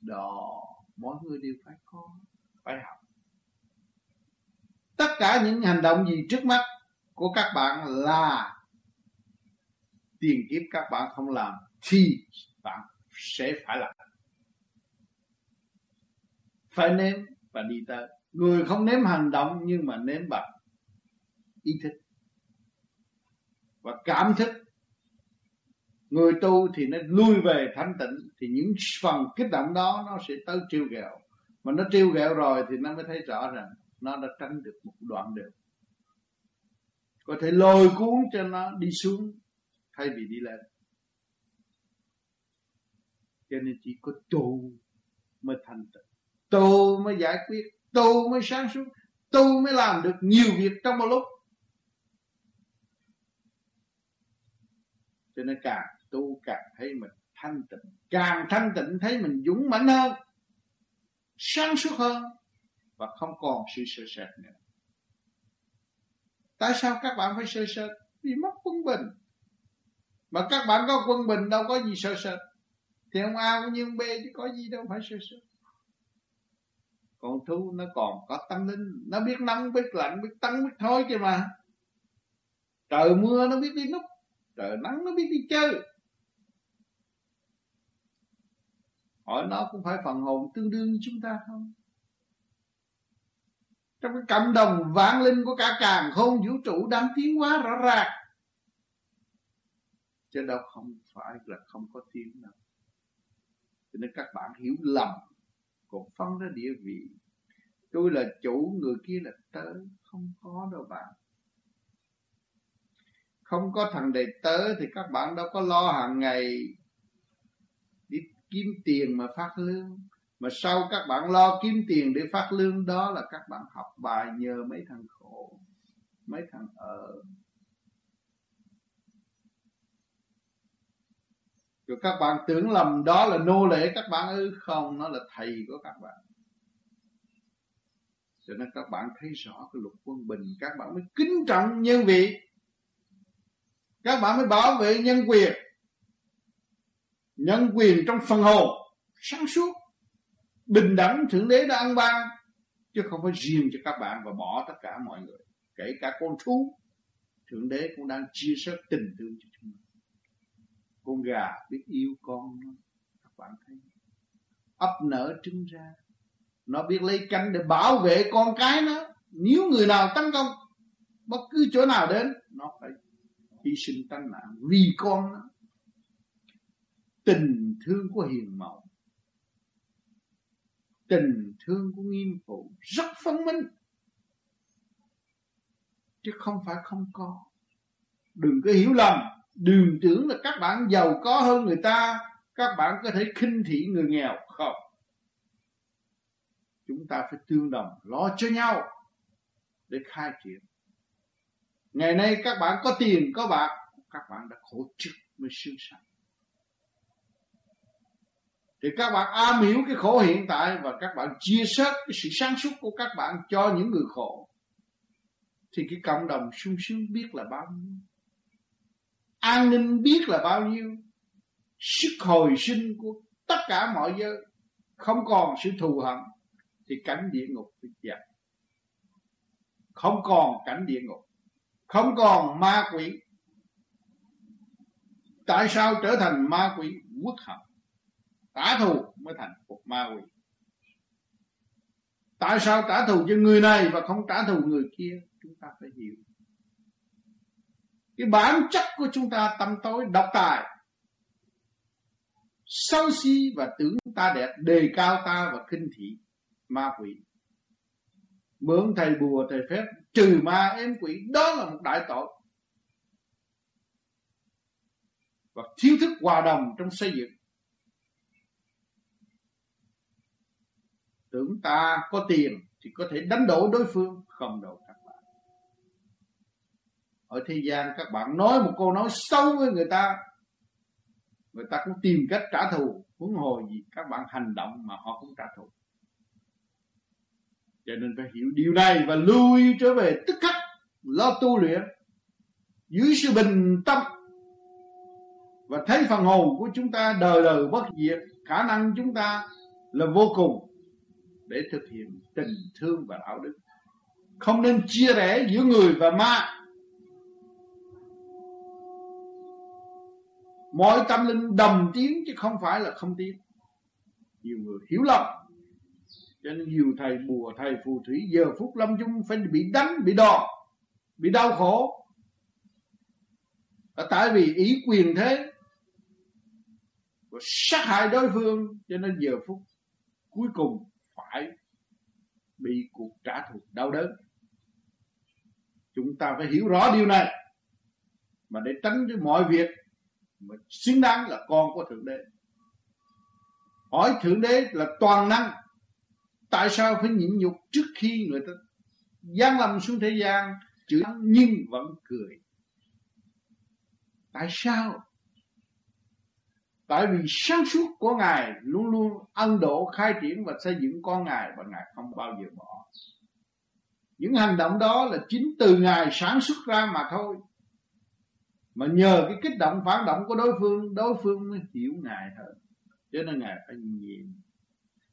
Đó, mỗi người đều phải có, phải học. Tất cả những hành động gì trước mắt của các bạn là tiền kiếp các bạn không làm thì bạn sẽ phải làm. Phải nếm và đi tới người không nếm hành động nhưng mà nếm bằng ý thức và cảm thức. Người tu thì nó lui về thanh tịnh thì những phần kích động đó nó sẽ tới trêu ghẹo. Mà nó trêu ghẹo rồi thì nó mới thấy rõ rằng nó đã tránh được một đoạn đường. Có thể lôi cuốn cho nó đi xuống thay vì đi lên. Cho nên chỉ có tu mới thành tựu tu mới giải quyết tu mới sáng suốt. Tu mới làm được nhiều việc trong một lúc. Cho nên càng tu càng thấy mình thanh tịnh, càng thanh tịnh thấy mình dũng mãnh hơn, sáng suốt hơn, và không còn sự sợ sệt nữa. Tại sao các bạn phải sợ sệt? Vì mất quân bình. Mà các bạn có quân bình đâu có gì sợ sệt. Thì ông A cũng như ông B chứ có gì đâu phải sợ sệt con thú nó còn có tâm linh, nó biết nóng, biết lạnh, biết tăng biết thôi chứ mà. Trời mưa nó biết đi núp, trời nắng nó biết đi chơi. Hỏi nó cũng phải phần hồn tương đương như chúng ta không? Trong cái cộng đồng vạn linh của cả càng khôn vũ trụ đang tiến hóa rõ ràng. Chứ đâu không phải là không có tiếng đâu. Cho nên các bạn hiểu lầm còn phân ra địa vị. Tôi là chủ, người kia là tớ, không có đâu bạn. Không có thằng đầy tớ thì các bạn đâu có lo hàng ngày đi kiếm tiền mà phát lương. Mà sau các bạn lo kiếm tiền để phát lương đó là các bạn học bài nhờ mấy thằng khổ, mấy thằng ở rồi các bạn tưởng lầm đó là nô lệ các bạn ư? Không, nó là thầy của các bạn. Cho nên các bạn thấy rõ cái luật quân bình, các bạn mới kính trọng nhân vị. Các bạn mới bảo vệ nhân quyền. Nhân quyền trong phần hồn, sáng suốt. Bình đẳng thượng đế đã ăn ban, chứ không phải riêng cho các bạn và bỏ tất cả mọi người. Kể cả con thú, thượng đế cũng đang chia sẻ tình thương cho chúng ta con gà biết yêu con nó. Các bạn thấy ấp nở trứng ra. Nó biết lấy cánh để bảo vệ con cái nó. Nếu người nào tấn công, bất cứ chỗ nào đến, nó phải hy sinh tánh mạng vì con nó. Tình thương của hiền mẫu, tình thương của nghiêm phụ rất phân minh. Chứ không phải không có. Đừng có hiểu lầm đừng tưởng là các bạn giàu có hơn người ta, các bạn có thể khinh thị người nghèo không? Chúng ta phải tương đồng, lo cho nhau để khai triển. Ngày nay các bạn có tiền, có bạc, các bạn đã khổ trước mới sướng sanh thì các bạn am hiểu cái khổ hiện tại và các bạn chia sẻ cái sự sáng suốt của các bạn cho những người khổ, thì cái cộng đồng sung sướng biết là bao nhiêu an ninh biết là bao nhiêu. Sức hồi sinh của tất cả mọi giới không còn sự thù hận thì cảnh địa ngục tuyệt vời không còn cảnh địa ngục. Không còn ma quỷ. Tại sao trở thành ma quỷ quốc hận? Trả thù mới thành một ma quỷ. Tại sao trả thù cho người này và không trả thù người kia? Chúng ta phải hiểu cái bản chất của chúng ta tâm tối, độc tài. Sâu si và tưởng ta đẹp, đề cao ta và khinh thị ma quỷ. Mượn thầy bùa, thầy phép, trừ ma em quỷ, đó là một đại tội. Và thiếu thức hòa đồng trong xây dựng. Tưởng ta có tiền thì có thể đánh đổ đối phương, không đâu ở thế gian các bạn nói một câu nói xấu với người ta người ta cũng tìm cách trả thù, huống hồ gì các bạn hành động mà họ cũng trả thù. Cho nên phải hiểu điều này và lui trở về tức khắc, lo tu luyện dưới sự bình tâm. Và thấy phần hồn của chúng ta đời đời bất diệt, khả năng chúng ta là vô cùng để thực hiện tình thương và đạo đức. Không nên chia rẽ giữa người và ma. Mọi tâm linh đồng tiếng chứ không phải là không tiếng. Nhiều người hiểu lầm. Cho nên nhiều thầy bùa, thầy phù thủy giờ phút lâm chung phải bị đánh, bị đòn, bị đau khổ. Là tại vì ý quyền thế và sát hại đối phương, cho nên giờ phút cuối cùng phải bị cuộc trả thù đau đớn. Chúng ta phải hiểu rõ điều này mà để tránh mọi việc mà xứng đáng là con của thượng đế. Hỏi thượng đế là toàn năng, tại sao phải nhịn nhục trước khi người ta gian lầm xuống thế gian chữ nhưng vẫn cười? Tại sao? Tại vì sáng suốt của ngài luôn luôn ân độ khai triển và xây dựng con ngài và ngài không bao giờ bỏ. Những hành động đó là chính từ ngài sản xuất ra mà thôi mà nhờ cái kích động phản động của đối phương đối phương mới hiểu ngài hơn. Cho nên ngài phải nhìn.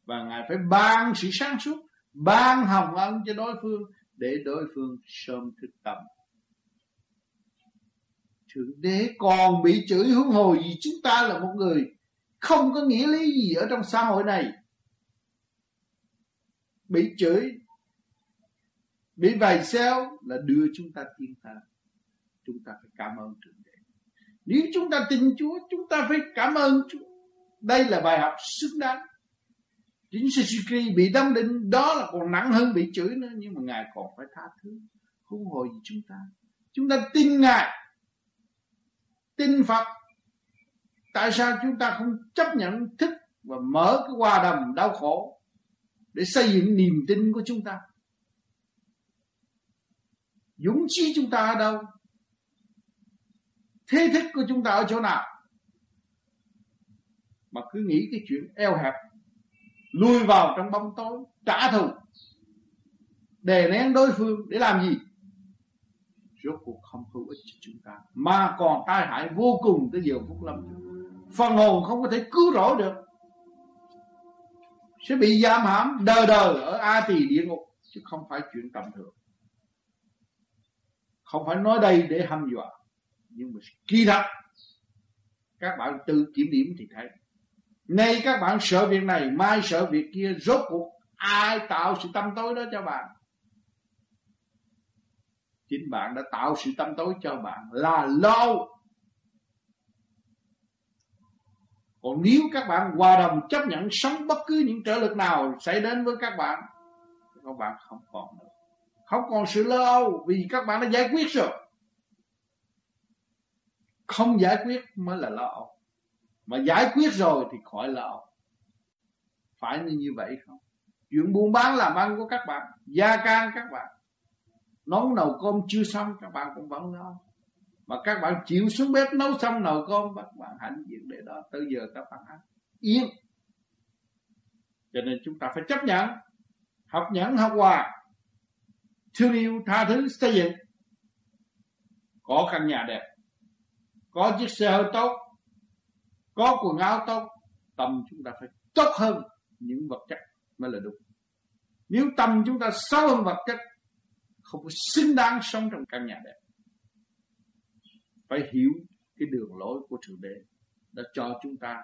Và ngài phải ban sự sáng suốt, ban hồng ân cho đối phương để đối phương sớm thức tâm. Thượng đế còn bị chửi hướng hồi gì chúng ta là một người không có nghĩa lý gì ở trong xã hội này. Bị chửi, bị vầy xéo là đưa chúng ta thiên thang chúng ta phải cảm ơn thượng đế. Nếu chúng ta tin chúa, chúng ta phải cảm ơn chúa. Đây là bài học xứng đáng. Chính Suzuki bị đâm đinh đó là còn nặng hơn bị chửi nữa, nhưng mà ngài còn phải tha thứ huống hồi gì chúng ta. Chúng ta tin ngài, tin Phật. Tại sao chúng ta không chấp nhận thức và mở cái hòa đầm đau khổ để xây dựng niềm tin của chúng ta? Dũng chí chúng ta ở đâu? Thế thức của chúng ta ở chỗ nào? Mà cứ nghĩ cái chuyện eo hẹp lui vào trong bóng tối, trả thù, đè nén đối phương để làm gì? Rốt cuộc không hữu ích cho chúng ta, mà còn tai hại vô cùng tới giờ phút lâm phần hồn không có thể cứu rỗi được. Sẽ bị giam hãm đờ đờ ở a tỳ địa ngục, chứ không phải chuyện tầm thường. Không phải nói đây để hăm dọa nhưng mà kỳ thật các bạn tự kiểm điểm thì thấy. Nay các bạn sợ việc này, mai sợ việc kia, rốt cuộc ai tạo sự tâm tối đó cho bạn? Chính bạn đã tạo sự tâm tối cho bạn là lâu. Còn nếu các bạn hòa đồng chấp nhận sống bất cứ những trở lực nào xảy đến với các bạn các bạn không còn nữa. Không còn sự lo âu vì các bạn đã giải quyết rồi không giải quyết mới là lo âu. Mà giải quyết rồi thì khỏi lo âu. Phải như như vậy không? Chuyện buôn bán làm ăn của các bạn, gia can các bạn, nấu nồi cơm chưa xong, các bạn cũng vẫn lo. Mà các bạn chịu xuống bếp nấu xong nồi cơm, các bạn hạnh diện để đó. Tới giờ các bạn ăn yên. Cho nên chúng ta phải chấp nhận. Học nhẫn, học hòa. Thương yêu, tha thứ, xây dựng. Có căn nhà đẹp có chiếc xe hơi tốt, có quần áo tốt, tâm chúng ta phải tốt hơn những vật chất mới là đúng. Nếu tâm chúng ta xấu hơn vật chất, không có xứng đáng sống trong căn nhà đẹp. Phải hiểu cái đường lối của thượng đế đã cho chúng ta,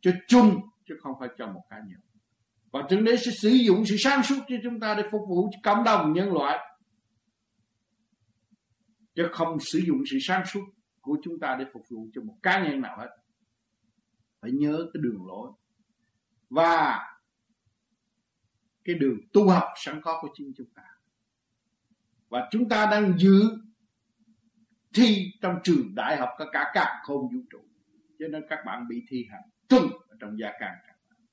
cho chung, chứ không phải cho một cá nhân. Và thượng đế sẽ sử dụng sự sáng suốt cho chúng ta để phục vụ cho cộng đồng nhân loại, chứ không sử dụng sự sáng suốt của chúng ta để phục vụ cho một cá nhân nào hết. Phải nhớ cái đường lối. Và cái đường tu học sẵn có của chính chúng ta. Và chúng ta đang giữ thi trong trường đại học có cả cả không vũ trụ. Cho nên các bạn bị thi hành tuần ở trong gia càng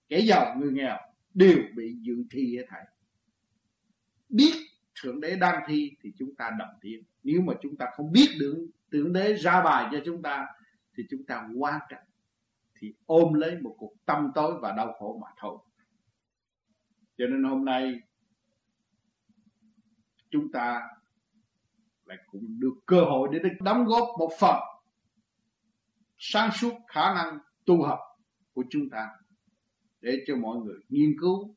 kẻ giàu, người nghèo đều bị dự thi hết thảy. Biết thượng đế đang thi thì chúng ta động tiếng nếu mà chúng ta không biết được thượng đế ra bài cho chúng ta, thì chúng ta quan trọng thì ôm lấy một cuộc tâm tối và đau khổ mà thôi. Cho nên hôm nay, chúng ta lại cũng được cơ hội để đóng góp một phần sáng suốt khả năng tu học của chúng ta, để cho mọi người nghiên cứu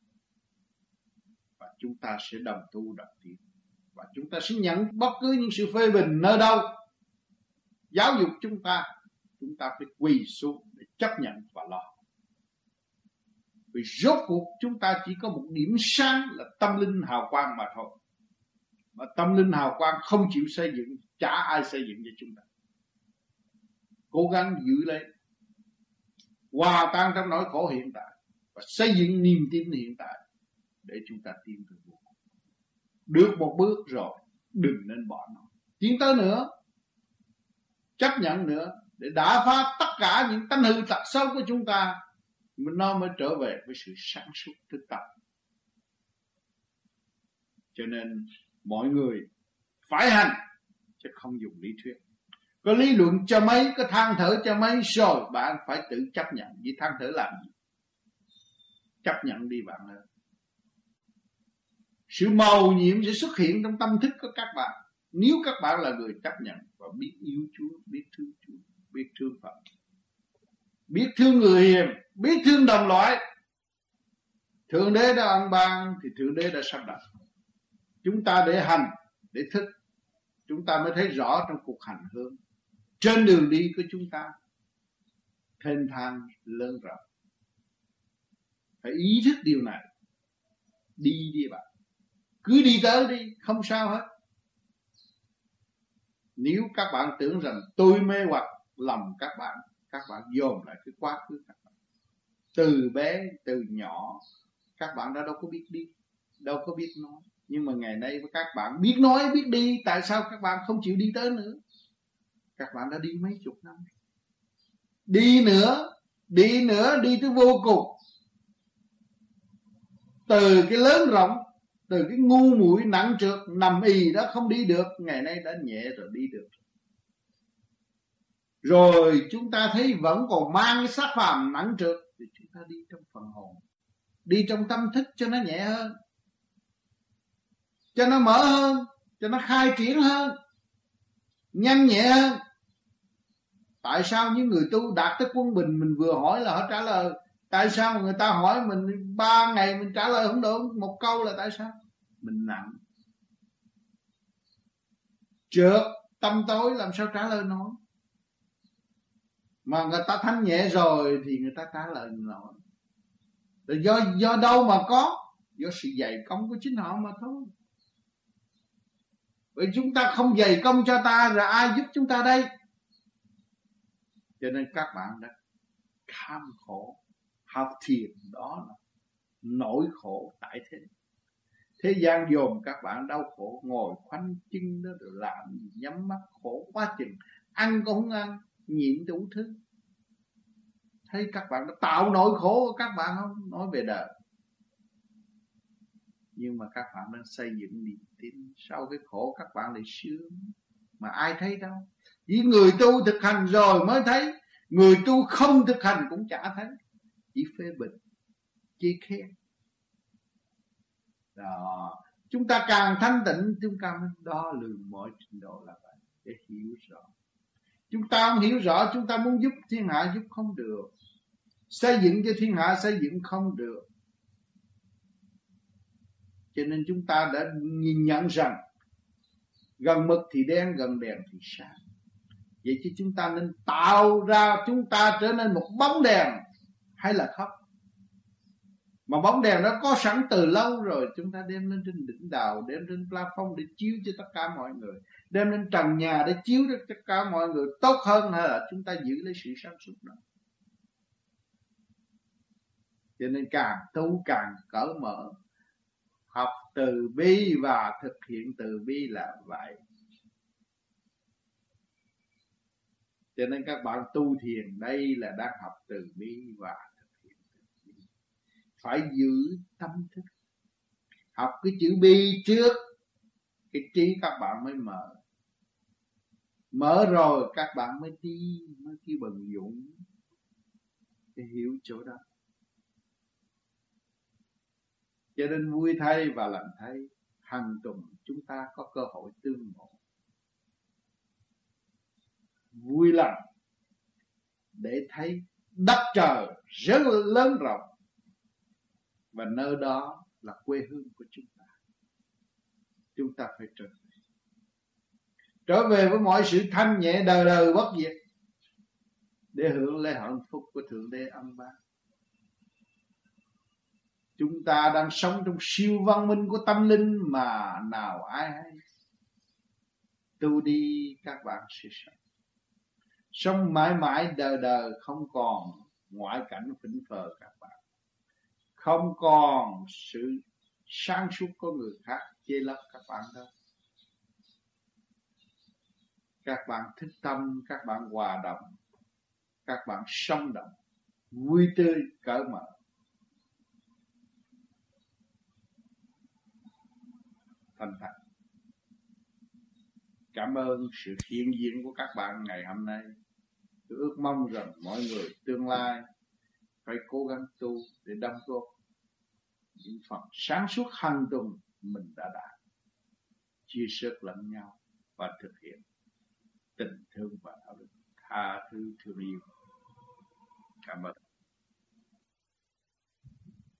chúng ta sẽ đồng tu đồng tiến. Và chúng ta sẽ nhận bất cứ những sự phê bình nơi đâu. Giáo dục chúng ta chúng ta phải quỳ xuống để chấp nhận và lo. Vì rốt cuộc chúng ta chỉ có một điểm sáng là tâm linh hào quang mà thôi. Mà tâm linh hào quang không chịu xây dựng, chả ai xây dựng cho chúng ta. Cố gắng giữ lấy, hòa tan trong nỗi khổ hiện tại và xây dựng niềm tin hiện tại để chúng ta tiến tới vô cùng được một bước rồi, đừng nên bỏ nó. Tiến tới nữa, chấp nhận nữa, để đả phá tất cả những tánh hư tật xấu của chúng ta mình nó mới trở về với sự sáng suốt thức tập. Cho nên mọi người phải hành, chứ không dùng lý thuyết. Có lý luận cho mấy, có than thở cho mấy, rồi bạn phải tự chấp nhận. Vì than thở làm gì? Chấp nhận đi bạn ơi sự màu nhiệm sẽ xuất hiện trong tâm thức của các bạn. Nếu các bạn là người chấp nhận và biết yêu Chúa, biết thương Chúa, biết thương Phật, biết thương người hiền, biết thương đồng loại, thượng đế đã ăn ban thì thượng đế đã sắp đặt. Chúng ta để hành, để thức. Chúng ta mới thấy rõ trong cuộc hành hương. Trên đường đi của chúng ta, thênh thang lớn rộng. Phải ý thức điều này. Đi đi bạn cứ đi tới đi, không sao hết. Nếu các bạn tưởng rằng tôi mê hoặc lầm các bạn các bạn dồn lại cái quá khứ các bạn. Từ bé, từ nhỏ, các bạn đã đâu có biết đi, đâu có biết nói. Nhưng mà ngày nay các bạn biết nói, biết đi, tại sao các bạn không chịu đi tới nữa? Các bạn đã đi mấy chục năm. Đi nữa đi nữa, đi tới vô cùng. Từ cái lớn rộng từ cái ngu muội nặng trượt, nằm ì đó không đi được, ngày nay đã nhẹ rồi đi được. Rồi chúng ta thấy vẫn còn mang cái xác phàm nặng trượt, thì chúng ta đi trong phần hồn. Đi trong tâm thức cho nó nhẹ hơn, cho nó mở hơn, cho nó khai triển hơn, nhanh nhẹ hơn. Tại sao những người tu đạt tới quân bình mình vừa hỏi là họ trả lời? Tại sao người ta hỏi mình ba ngày mình trả lời không được? Một câu là tại sao? Mình nặng. Trượt tâm tối làm sao trả lời nổi? Mà người ta thanh nhẹ rồi thì người ta trả lời nổi. Rồi do do đâu mà có? Do sự dày công của chính họ mà thôi. Vậy chúng ta không dày công cho ta rồi ai giúp chúng ta đây? Cho nên các bạn đã tham khổ học thiền đó là nỗi khổ tại thế. Thế gian dồn các bạn đau khổ, ngồi khoanh chân đó rồi làm nhắm mắt khổ quá chừng, ăn cũng không ăn, nhịn đủ thứ. Thấy các bạn đã tạo nỗi khổ của các bạn không? Nói về đời. Nhưng mà các bạn đang xây dựng niềm tin sau cái khổ các bạn lại sướng. Mà ai thấy đâu? Chỉ người tu thực hành rồi mới thấy, người tu không thực hành cũng chả thấy chỉ phê bình, chê khen. Đó, chúng ta càng thanh tịnh, chúng ta mới đo lường mọi trình độ là vậy, để hiểu rõ. Chúng ta không hiểu rõ, chúng ta muốn giúp thiên hạ giúp không được. Xây dựng cho thiên hạ xây dựng không được. Cho nên chúng ta đã nhìn nhận rằng, gần mực thì đen, gần đèn thì sáng. Vậy chứ chúng ta nên tạo ra, chúng ta trở nên một bóng đèn hay là khóc mà bóng đèn đó có sẵn từ lâu rồi, chúng ta đem lên trên đỉnh đào, đem lên plafond để chiếu cho tất cả mọi người, đem lên trần nhà để chiếu cho tất cả mọi người. Tốt hơn hay là chúng ta giữ lấy sự sáng suốt đó. Cho nên càng tu càng cởi mở, học từ bi và thực hiện từ bi là vậy. Cho nên các bạn tu thiền đây là đang học từ bi và thực hiện từ bi phải giữ tâm thức. Học cái chữ bi trước, cái trí các bạn mới mở. Mở rồi, các bạn mới đi, mới kêu bần dũng để hiểu chỗ đó. Cho nên vui thay và lành thay hàng tuần chúng ta có cơ hội tương ngộ. Vui lòng để thấy đất trời rất lớn rộng và nơi đó là quê hương của chúng ta. Chúng ta phải trở về. Trở về với mọi sự thanh nhẹ đời đời bất diệt để hưởng lễ hạnh phúc của thượng đế âm ba. Chúng ta đang sống trong siêu văn minh của tâm linh mà nào ai hay tu đi các bạn sẽ sống. Sống mãi mãi đời đời không còn ngoại cảnh phỉnh phờ cả không còn sự sáng suốt của người khác chê lấp các bạn đâu các bạn thích tâm, các bạn hòa đồng, các bạn sống động vui tươi, cởi mở. Thành thật. Cảm ơn sự hiện diện của các bạn ngày hôm nay. Tôi ước mong rằng mọi người tương lai phải cố gắng tu để đóng góp những phần sáng suốt hàng tuần mình đã đạt. Chia sớt lẫn nhau và thực hiện tình thương và đạo đức tha thứ thương yêu. Cảm ơn.